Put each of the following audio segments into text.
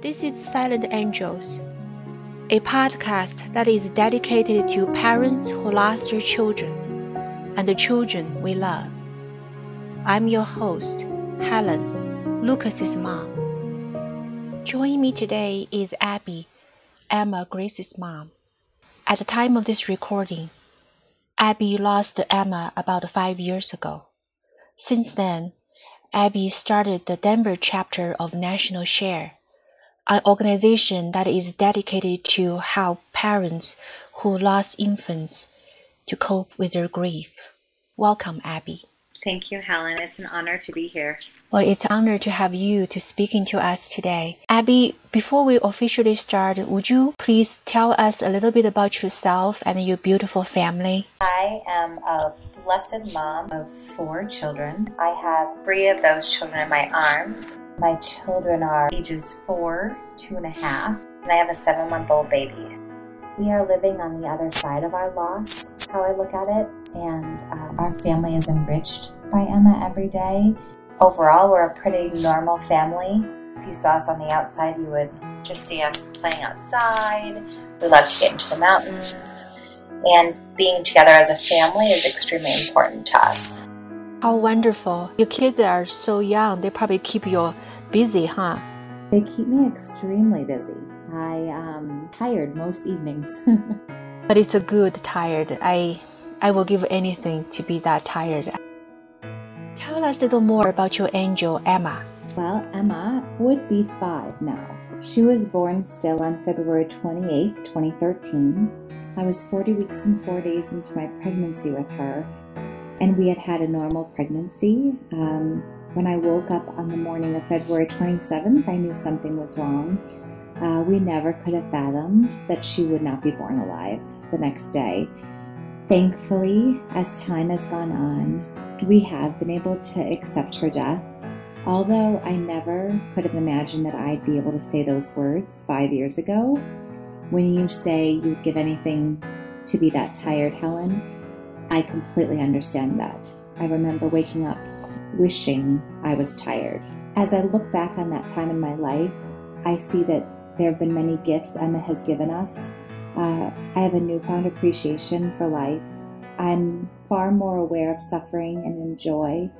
This is Silent Angels, a podcast that is dedicated to parents who lost their children and the children we love. I'm your host, Helen, Lucas's mom. Joining me today is Abby, Emma Grace's mom. At the time of this recording, Abby lost Emma about five years ago. Since then, Abby started the Denver chapter of National Share an organization that is dedicated to help parents who lost infants to cope with their grief. Welcome, Abby. Thank you, Helen. It's an honor to be here. Well, it's an honor to have you to speaking to us today. Abby, before we officially start, would you please tell us a little bit about yourself and your beautiful family? I am a blessed mom of four children. I have three of those children in my arms. My children are ages four, two and a half, and I have a seven month old baby. We are living on the other side of our loss, is how I look at it, and um, our family is enriched by Emma every day. Overall, we're a pretty normal family. If you saw us on the outside, you would just see us playing outside. We love to get into the mountains, and being together as a family is extremely important to us. How wonderful. Your kids are so young, they probably keep you busy, huh? They keep me extremely busy. I am tired most evenings. but it's a good tired. I I will give anything to be that tired. Tell us a little more about your angel, Emma. Well, Emma would be five now. She was born still on February 28, 2013. I was 40 weeks and four days into my pregnancy with her, and we had had a normal pregnancy. Um, when I woke up on the morning of February 27th, I knew something was wrong. Uh, we never could have fathomed that she would not be born alive the next day. Thankfully, as time has gone on, we have been able to accept her death. Although I never could have imagined that I'd be able to say those words five years ago, when you say you'd give anything to be that tired, Helen, I completely understand that. I remember waking up wishing I was tired. As I look back on that time in my life, I see that there have been many gifts Emma has given us. Uh, I have a newfound appreciation for life. I'm far more aware of suffering and enjoy,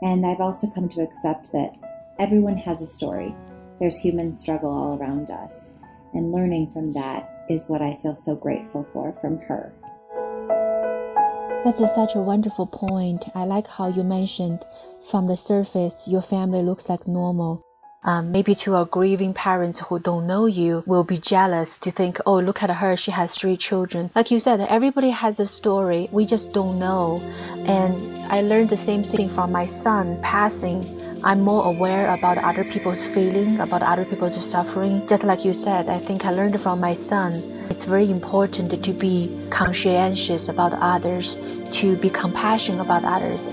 and I've also come to accept that everyone has a story. There's human struggle all around us, and learning from that is what I feel so grateful for from her. That's such a wonderful point. I like how you mentioned from the surface, your family looks like normal. Um, maybe to our grieving parents who don't know you will be jealous to think, oh, look at her, she has three children. Like you said, everybody has a story, we just don't know. And I learned the same thing from my son passing. I'm more aware about other people's feeling, about other people's suffering. Just like you said, I think I learned from my son. It's very important to be conscientious about others, to be compassionate about others.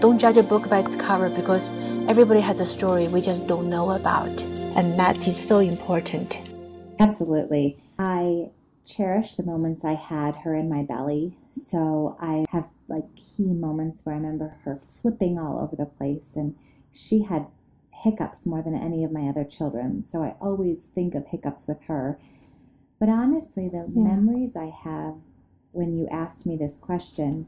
Don't judge a book by its cover because everybody has a story we just don't know about. And that is so important. Absolutely. I cherish the moments I had her in my belly. So I have like key moments where I remember her flipping all over the place and she had hiccups more than any of my other children. So I always think of hiccups with her. But honestly, the yeah. memories I have when you asked me this question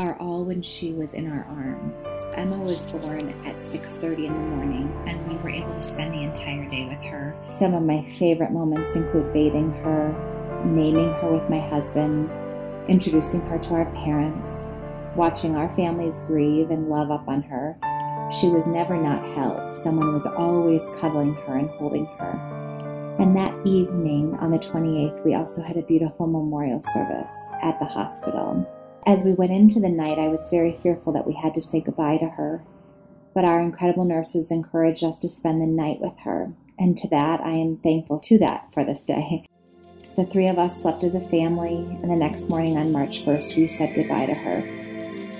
are all when she was in our arms. Emma was born at 6:30 in the morning and we were able to spend the entire day with her. Some of my favorite moments include bathing her, naming her with my husband, introducing her to our parents, watching our families grieve and love up on her. She was never not held. Someone was always cuddling her and holding her. And that evening on the 28th, we also had a beautiful memorial service at the hospital. As we went into the night, I was very fearful that we had to say goodbye to her. But our incredible nurses encouraged us to spend the night with her. And to that, I am thankful to that for this day. The three of us slept as a family, and the next morning on March 1st, we said goodbye to her.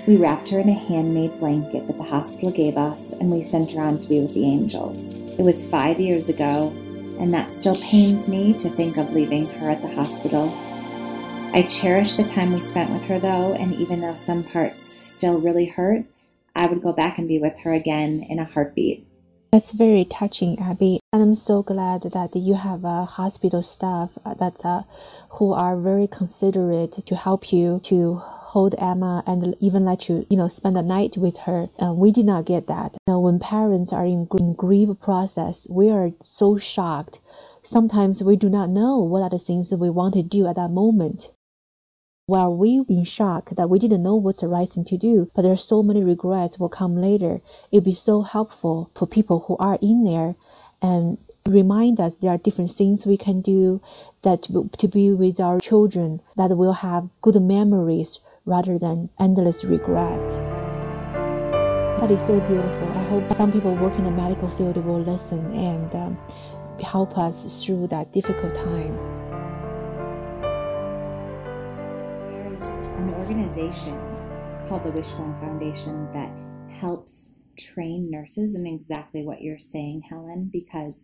We wrapped her in a handmade blanket that the hospital gave us, and we sent her on to be with the angels. It was five years ago, and that still pains me to think of leaving her at the hospital I cherish the time we spent with her, though, and even though some parts still really hurt, I would go back and be with her again in a heartbeat. That's very touching, Abby. And I'm so glad that you have a hospital staff that uh, who are very considerate to help you to hold Emma and even let you, you know, spend the night with her. Uh, we did not get that. Know, when parents are in, in grief process, we are so shocked. Sometimes we do not know what are the things that we want to do at that moment while we've been shocked that we didn't know what's the right thing to do, but there are so many regrets will come later. It'd be so helpful for people who are in there and remind us there are different things we can do that to be with our children that will have good memories rather than endless regrets. That is so beautiful. I hope some people working in the medical field will listen and um, help us through that difficult time. An organization called the Wishbone Foundation that helps train nurses in exactly what you're saying, Helen, because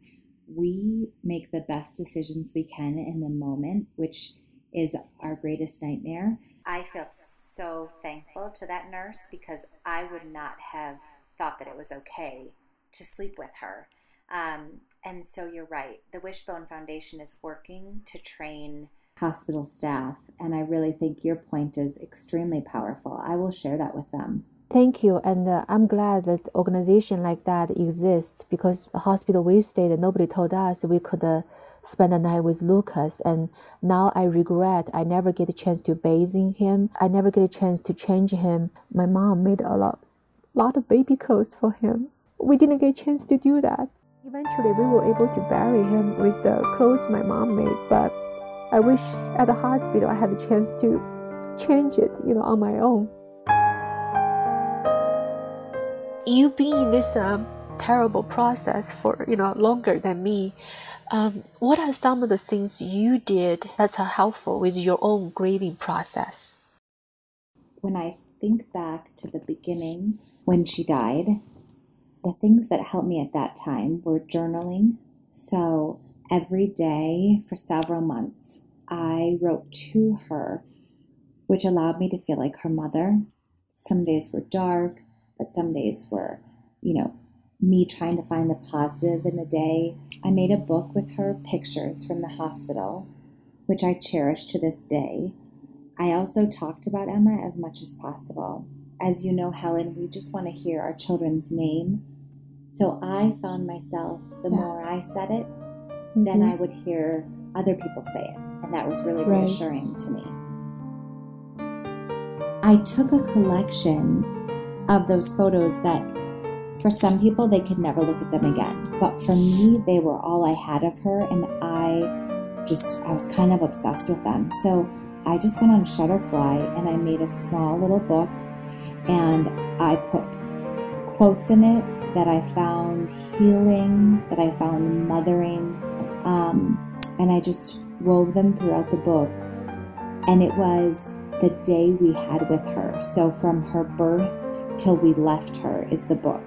we make the best decisions we can in the moment, which is our greatest nightmare. I feel so thankful to that nurse because I would not have thought that it was okay to sleep with her. Um, and so you're right. The Wishbone Foundation is working to train hospital staff. And I really think your point is extremely powerful. I will share that with them. Thank you, and uh, I'm glad that organization like that exists because the hospital we stayed, nobody told us we could uh, spend the night with Lucas, and now I regret I never get a chance to bathing him. I never get a chance to change him. My mom made a lot, lot of baby clothes for him. We didn't get a chance to do that. Eventually, we were able to bury him with the clothes my mom made, but I wish at the hospital I had a chance to change it, you know, on my own. You've been in this um, terrible process for you know longer than me. Um, what are some of the things you did that's helpful with your own grieving process? When I think back to the beginning when she died, the things that helped me at that time were journaling. So every day for several months. I wrote to her, which allowed me to feel like her mother. Some days were dark, but some days were, you know, me trying to find the positive in the day. I made a book with her pictures from the hospital, which I cherish to this day. I also talked about Emma as much as possible. As you know, Helen, we just want to hear our children's name. So I found myself, the more I said it, mm-hmm. then I would hear other people say it. And that was really right. reassuring to me. I took a collection of those photos that for some people they could never look at them again. But for me, they were all I had of her, and I just, I was kind of obsessed with them. So I just went on Shutterfly and I made a small little book and I put quotes in it that I found healing, that I found mothering, um, and I just wove them throughout the book. And it was the day we had with her. So from her birth till we left her is the book.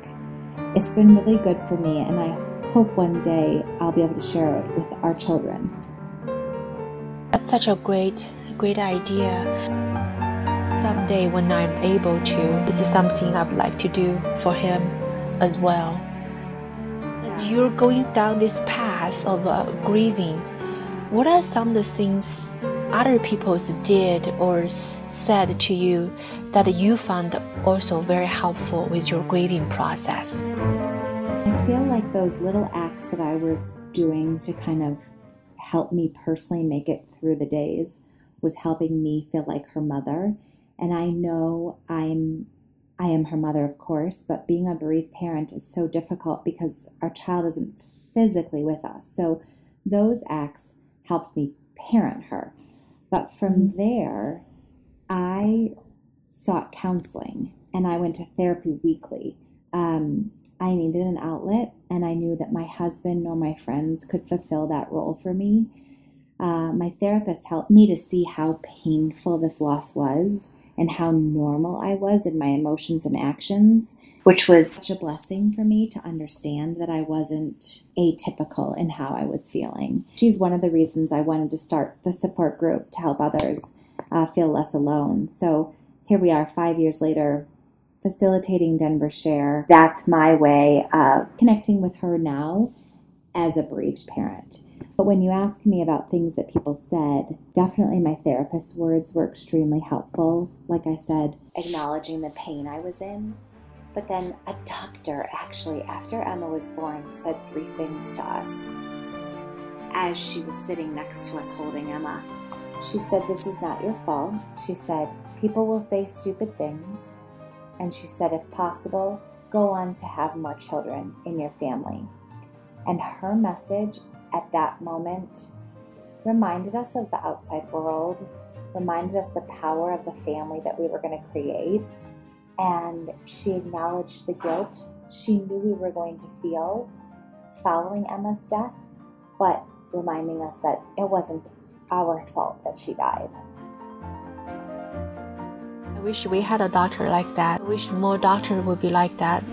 It's been really good for me, and I hope one day I'll be able to share it with our children. That's such a great, great idea. Someday, when I'm able to, this is something I'd like to do for him as well. As you're going down this path of uh, grieving, what are some of the things other people did or said to you that you found also very helpful with your grieving process? I feel like those little acts that I was doing to kind of help me personally make it through the days was helping me feel like her mother. And I know I'm I am her mother, of course, but being a bereaved parent is so difficult because our child isn't physically with us. So those acts helped me parent her. But from mm-hmm. there, I sought counseling and I went to therapy weekly. Um, I needed an outlet, and I knew that my husband nor my friends could fulfill that role for me. Uh, my therapist helped me to see how painful this loss was and how normal I was in my emotions and actions, which was such a blessing for me to understand that I wasn't atypical in how I was feeling. She's one of the reasons I wanted to start the support group to help others uh, feel less alone. So here we are, five years later, facilitating Denver Share, that's my way of connecting with her now as a bereaved parent. But when you ask me about things that people said, definitely my therapist's words were extremely helpful. Like I said, acknowledging the pain I was in. But then a doctor, actually, after Emma was born, said three things to us as she was sitting next to us holding Emma. She said, This is not your fault. She said, People will say stupid things. And she said, If possible, go on to have more children in your family. And her message at that moment reminded us of the outside world, reminded us the power of the family that we were going to create. And she acknowledged the guilt she knew we were going to feel following Emma's death, but reminding us that it wasn't our fault that she died. I wish we had a doctor like that. I wish more doctors would be like that.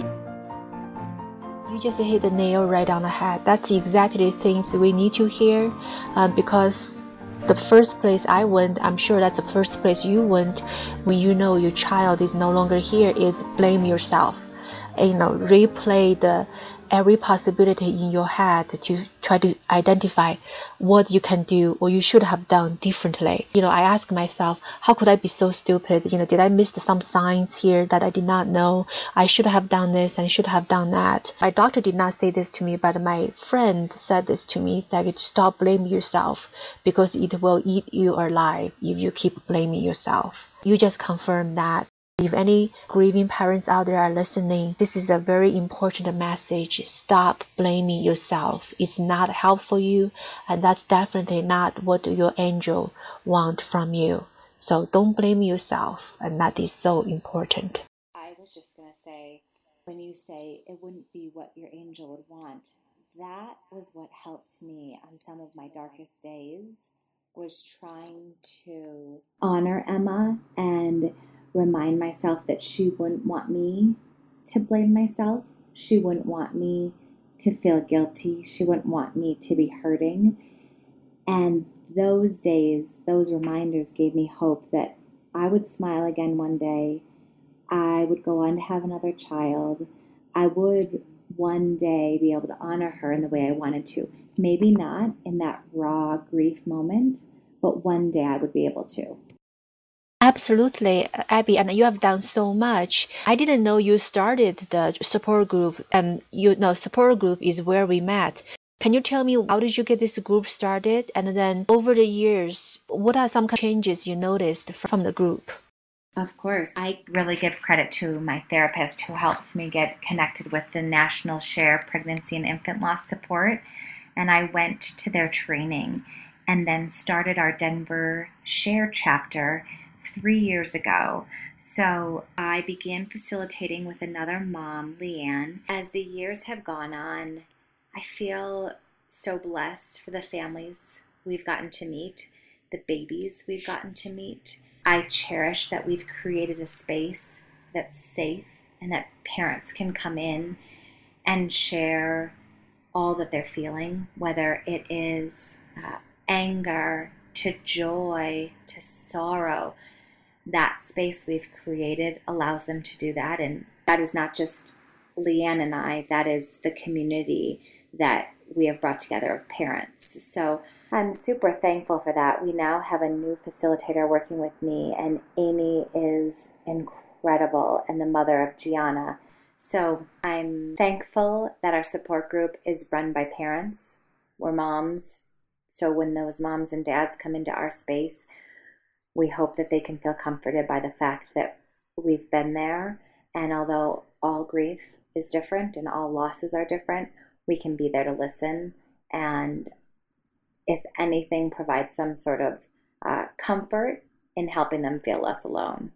You just hit the nail right on the head. That's exactly the things we need to hear uh, because the first place I went, I'm sure that's the first place you went when you know your child is no longer here, is blame yourself. You know, replay the every possibility in your head to try to identify what you can do or you should have done differently. You know, I ask myself, how could I be so stupid? You know, did I miss some signs here that I did not know? I should have done this and should have done that. My doctor did not say this to me, but my friend said this to me that stop blaming yourself because it will eat you alive if you keep blaming yourself. You just confirm that if any grieving parents out there are listening, this is a very important message. Stop blaming yourself. It's not helpful you, and that's definitely not what your angel want from you. So don't blame yourself, and that is so important. I was just going to say, when you say it wouldn't be what your angel would want, that was what helped me on some of my darkest days was trying to honor Emma and remind myself that she wouldn't want me to blame myself. She wouldn't want me to feel guilty. She wouldn't want me to be hurting. And those days, those reminders gave me hope that I would smile again one day. I would go on to have another child. I would one day be able to honor her in the way I wanted to. Maybe not in that raw grief moment, but one day I would be able to. Absolutely, Abby, and you have done so much. I didn't know you started the support group, and you know, support group is where we met. Can you tell me how did you get this group started? And then over the years, what are some changes you noticed from the group? Of course. I really give credit to my therapist who helped me get connected with the National Share Pregnancy and Infant Loss Support. And I went to their training and then started our Denver Share chapter three years ago. So I began facilitating with another mom, Leanne. As the years have gone on, I feel so blessed for the families we've gotten to meet, the babies we've gotten to meet. I cherish that we've created a space that's safe and that parents can come in and share all that they're feeling, whether it is uh, anger to joy to sorrow that space we've created allows them to do that. And that is not just Leanne and I, that is the community that we have brought together of parents. So I'm super thankful for that. We now have a new facilitator working with me, and Amy is incredible and the mother of Gianna. So I'm thankful that our support group is run by parents. We're moms. So when those moms and dads come into our space, we hope that they can feel comforted by the fact that we've been there. And although all grief is different and all losses are different, we can be there to listen and, if anything, provide some sort of uh, comfort in helping them feel less alone.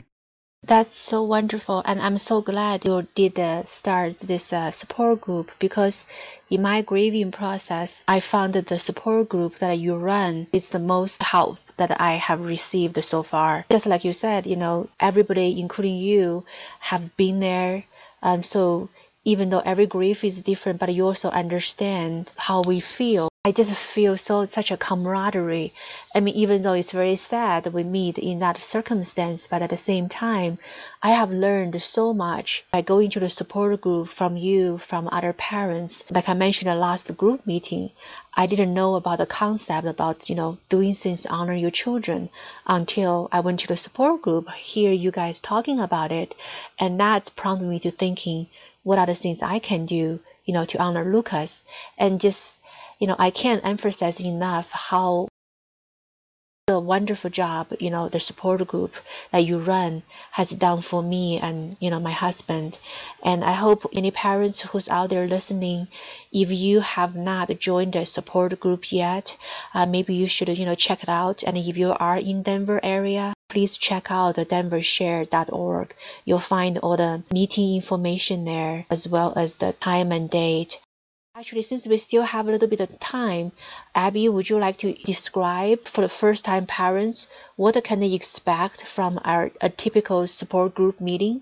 That's so wonderful, and I'm so glad you did uh, start this uh, support group because in my grieving process, I found that the support group that you run is the most help that I have received so far. Just like you said, you know, everybody, including you, have been there. Um, so even though every grief is different, but you also understand how we feel I just feel so such a camaraderie. I mean, even though it's very sad we meet in that circumstance, but at the same time, I have learned so much by going to the support group from you, from other parents. Like I mentioned the last group meeting, I didn't know about the concept about you know doing things to honor your children until I went to the support group. Hear you guys talking about it, and that's prompted me to thinking, what are the things I can do, you know, to honor Lucas, and just you know, I can't emphasize enough how the wonderful job, you know, the support group that you run has done for me and, you know, my husband. And I hope any parents who's out there listening, if you have not joined the support group yet, uh, maybe you should, you know, check it out. And if you are in Denver area, please check out the denvershare.org. You'll find all the meeting information there as well as the time and date Actually, since we still have a little bit of time, Abby, would you like to describe for the first time parents what can they expect from our a typical support group meeting?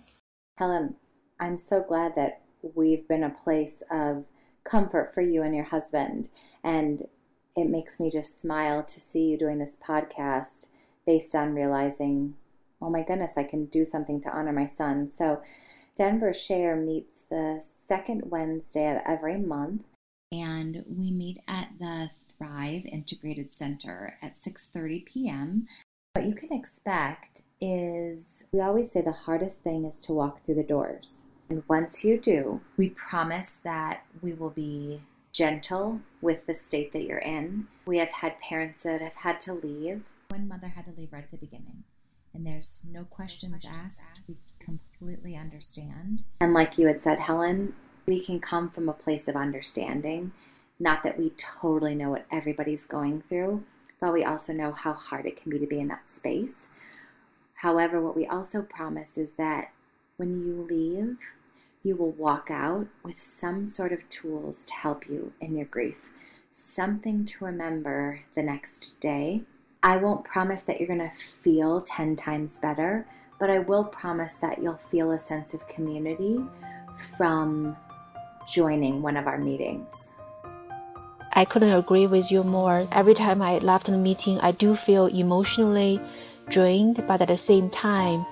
Helen, I'm so glad that we've been a place of comfort for you and your husband. And it makes me just smile to see you doing this podcast based on realizing, oh my goodness, I can do something to honor my son. So Denver Share meets the second Wednesday of every month, and we meet at the Thrive Integrated Center at 6:30 p.m. What you can expect is we always say the hardest thing is to walk through the doors. And once you do, we promise that we will be gentle with the state that you're in. We have had parents that have had to leave. One mother had to leave right at the beginning and there's no questions asked. We completely understand. And like you had said, Helen, we can come from a place of understanding. Not that we totally know what everybody's going through, but we also know how hard it can be to be in that space. However, what we also promise is that when you leave, you will walk out with some sort of tools to help you in your grief, something to remember the next day I won't promise that you're going to feel 10 times better, but I will promise that you'll feel a sense of community from joining one of our meetings. I couldn't agree with you more. Every time I left the meeting, I do feel emotionally drained, but at the same time,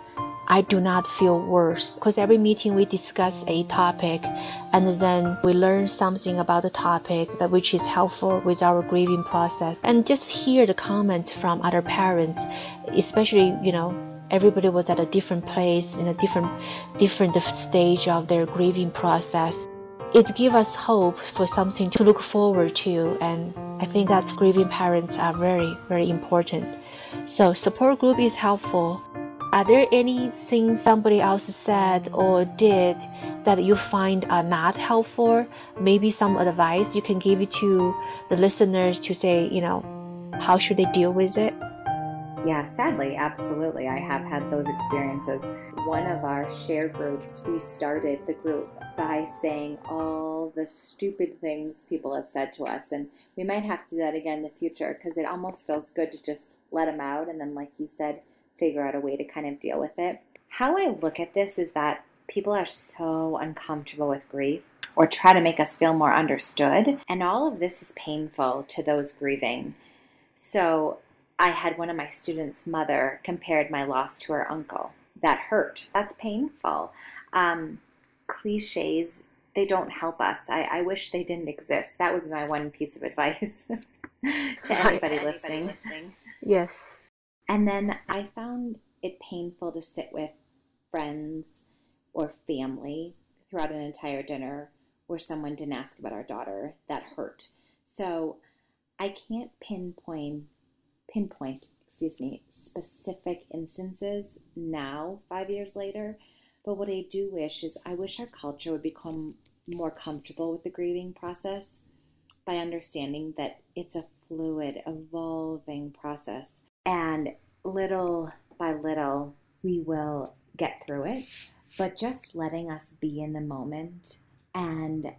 I do not feel worse because every meeting we discuss a topic and then we learn something about the topic that which is helpful with our grieving process and just hear the comments from other parents especially you know everybody was at a different place in a different different stage of their grieving process it gives us hope for something to look forward to and i think that's grieving parents are very very important so support group is helpful are there anything somebody else said or did that you find are not helpful? Maybe some advice you can give to the listeners to say, you know, how should they deal with it? Yeah, sadly, absolutely. I have had those experiences. One of our share groups, we started the group by saying all the stupid things people have said to us. And we might have to do that again in the future because it almost feels good to just let them out. And then, like you said, figure out a way to kind of deal with it. How I look at this is that people are so uncomfortable with grief or try to make us feel more understood. And all of this is painful to those grieving. So I had one of my students' mother compared my loss to her uncle. That hurt. That's painful. Um, cliches, they don't help us. I, I, wish they didn't exist. That would be my one piece of advice to anybody listening. Yes. And then I found it painful to sit with friends or family throughout an entire dinner where someone didn't ask about our daughter. That hurt. So I can't pinpoint pinpoint, excuse me, specific instances now, five years later. But what I do wish is I wish our culture would become more comfortable with the grieving process by understanding that it's a fluid, evolving process and little by little, we will get through it. But just letting us be in the moment. And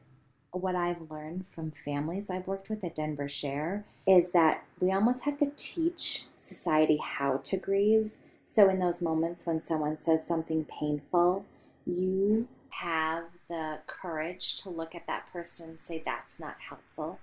what I've learned from families I've worked with at Denver Share is that we almost have to teach society how to grieve. So, in those moments when someone says something painful, you have the courage to look at that person and say, That's not helpful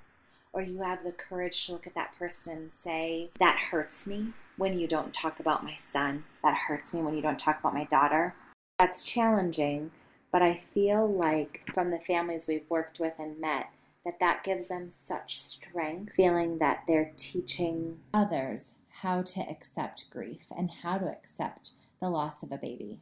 or you have the courage to look at that person and say, That hurts me when you don't talk about my son. That hurts me when you don't talk about my daughter. That's challenging, but I feel like from the families we've worked with and met, that that gives them such strength, feeling that they're teaching others how to accept grief and how to accept the loss of a baby.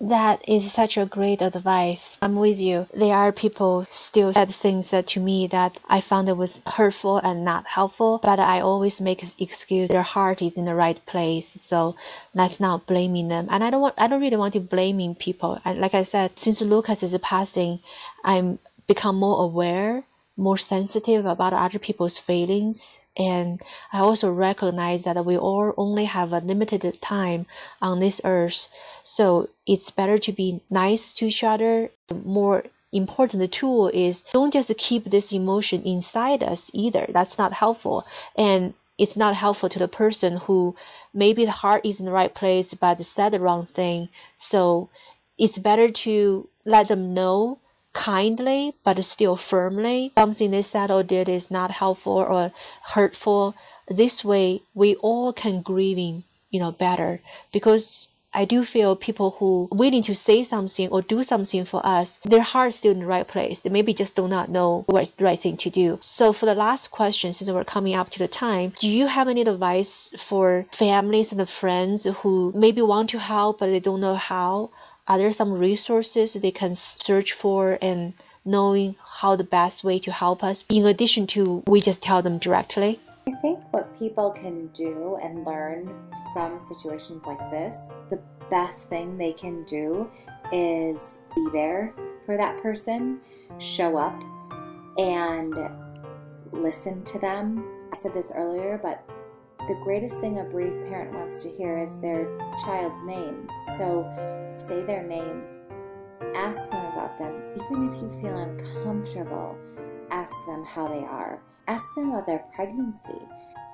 That is such a great advice. I'm with you. There are people still said things to me that I found it was hurtful and not helpful, but I always make excuse. Their heart is in the right place, so let's not blaming them. And I don't want, I don't really want to blaming people. And like I said, since Lucas is passing, I'm become more aware, more sensitive about other people's feelings and I also recognize that we all only have a limited time on this earth. So it's better to be nice to each other. The more important tool is don't just keep this emotion inside us either. That's not helpful. And it's not helpful to the person who maybe the heart is in the right place but said the wrong thing. So it's better to let them know kindly but still firmly. Something they said or did is not helpful or hurtful. This way, we all can grieving, you know, better because I do feel people who willing to say something or do something for us, their heart's still in the right place. They maybe just do not know what's the right thing to do. So for the last question, since we're coming up to the time, do you have any advice for families and friends who maybe want to help but they don't know how? Are there some resources they can search for and knowing how the best way to help us? In addition to we just tell them directly. I think what people can do and learn from situations like this the best thing they can do is be there for that person show up and listen to them. I said this earlier but the greatest thing a bereaved parent wants to hear is their child's name. So say their name, ask them about them. Even if you feel uncomfortable, ask them how they are. Ask them about their pregnancy.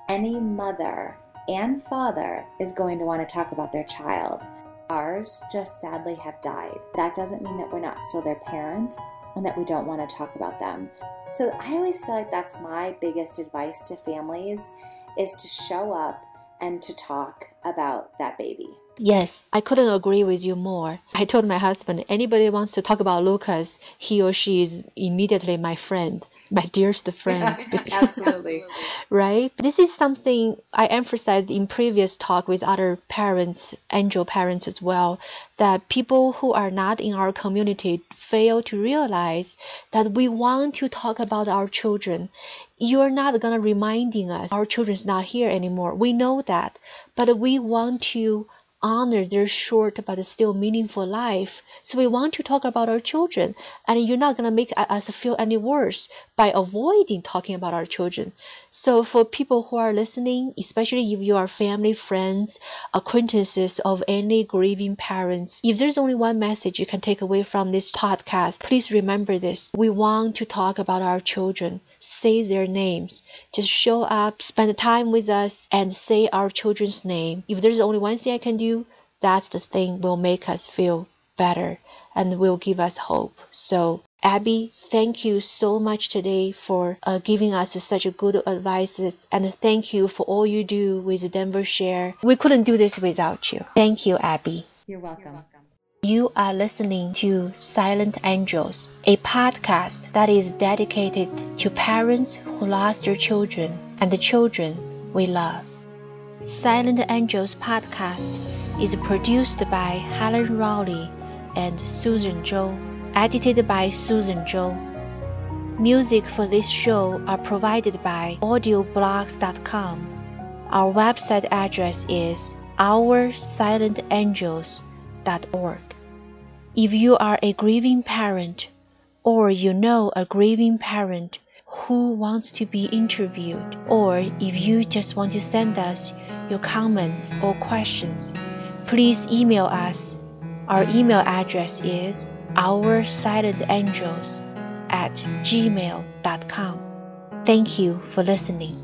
Any mother and father is going to want to talk about their child. Ours just sadly have died. That doesn't mean that we're not still their parent and that we don't want to talk about them. So I always feel like that's my biggest advice to families is to show up and to talk about that baby. Yes, I couldn't agree with you more. I told my husband, anybody wants to talk about Lucas, he or she is immediately my friend, my dearest friend. Absolutely. right? This is something I emphasized in previous talk with other parents, angel parents as well, that people who are not in our community fail to realize that we want to talk about our children you're not gonna reminding us our children's not here anymore. We know that, but we want to honor their short but still meaningful life. So we want to talk about our children, and you're not gonna make us feel any worse by avoiding talking about our children. So for people who are listening, especially if you are family, friends, acquaintances of any grieving parents, if there's only one message you can take away from this podcast, please remember this. We want to talk about our children say their names. Just show up, spend time with us, and say our children's name. If there's only one thing I can do, that's the thing will make us feel better and will give us hope. So, Abby, thank you so much today for uh, giving us such good advices, and thank you for all you do with Denver Share. We couldn't do this without you. Thank you, Abby. You're welcome. You're welcome. You are listening to Silent Angels, a podcast that is dedicated to parents who lost their children and the children we love. Silent Angels podcast is produced by Helen Rowley and Susan Zhou, edited by Susan Zhou. Music for this show are provided by audioblocks.com. Our website address is oursilentangels.org. If you are a grieving parent, or you know a grieving parent who wants to be interviewed, or if you just want to send us your comments or questions, please email us. Our email address is oursilentangels at gmail.com. Thank you for listening.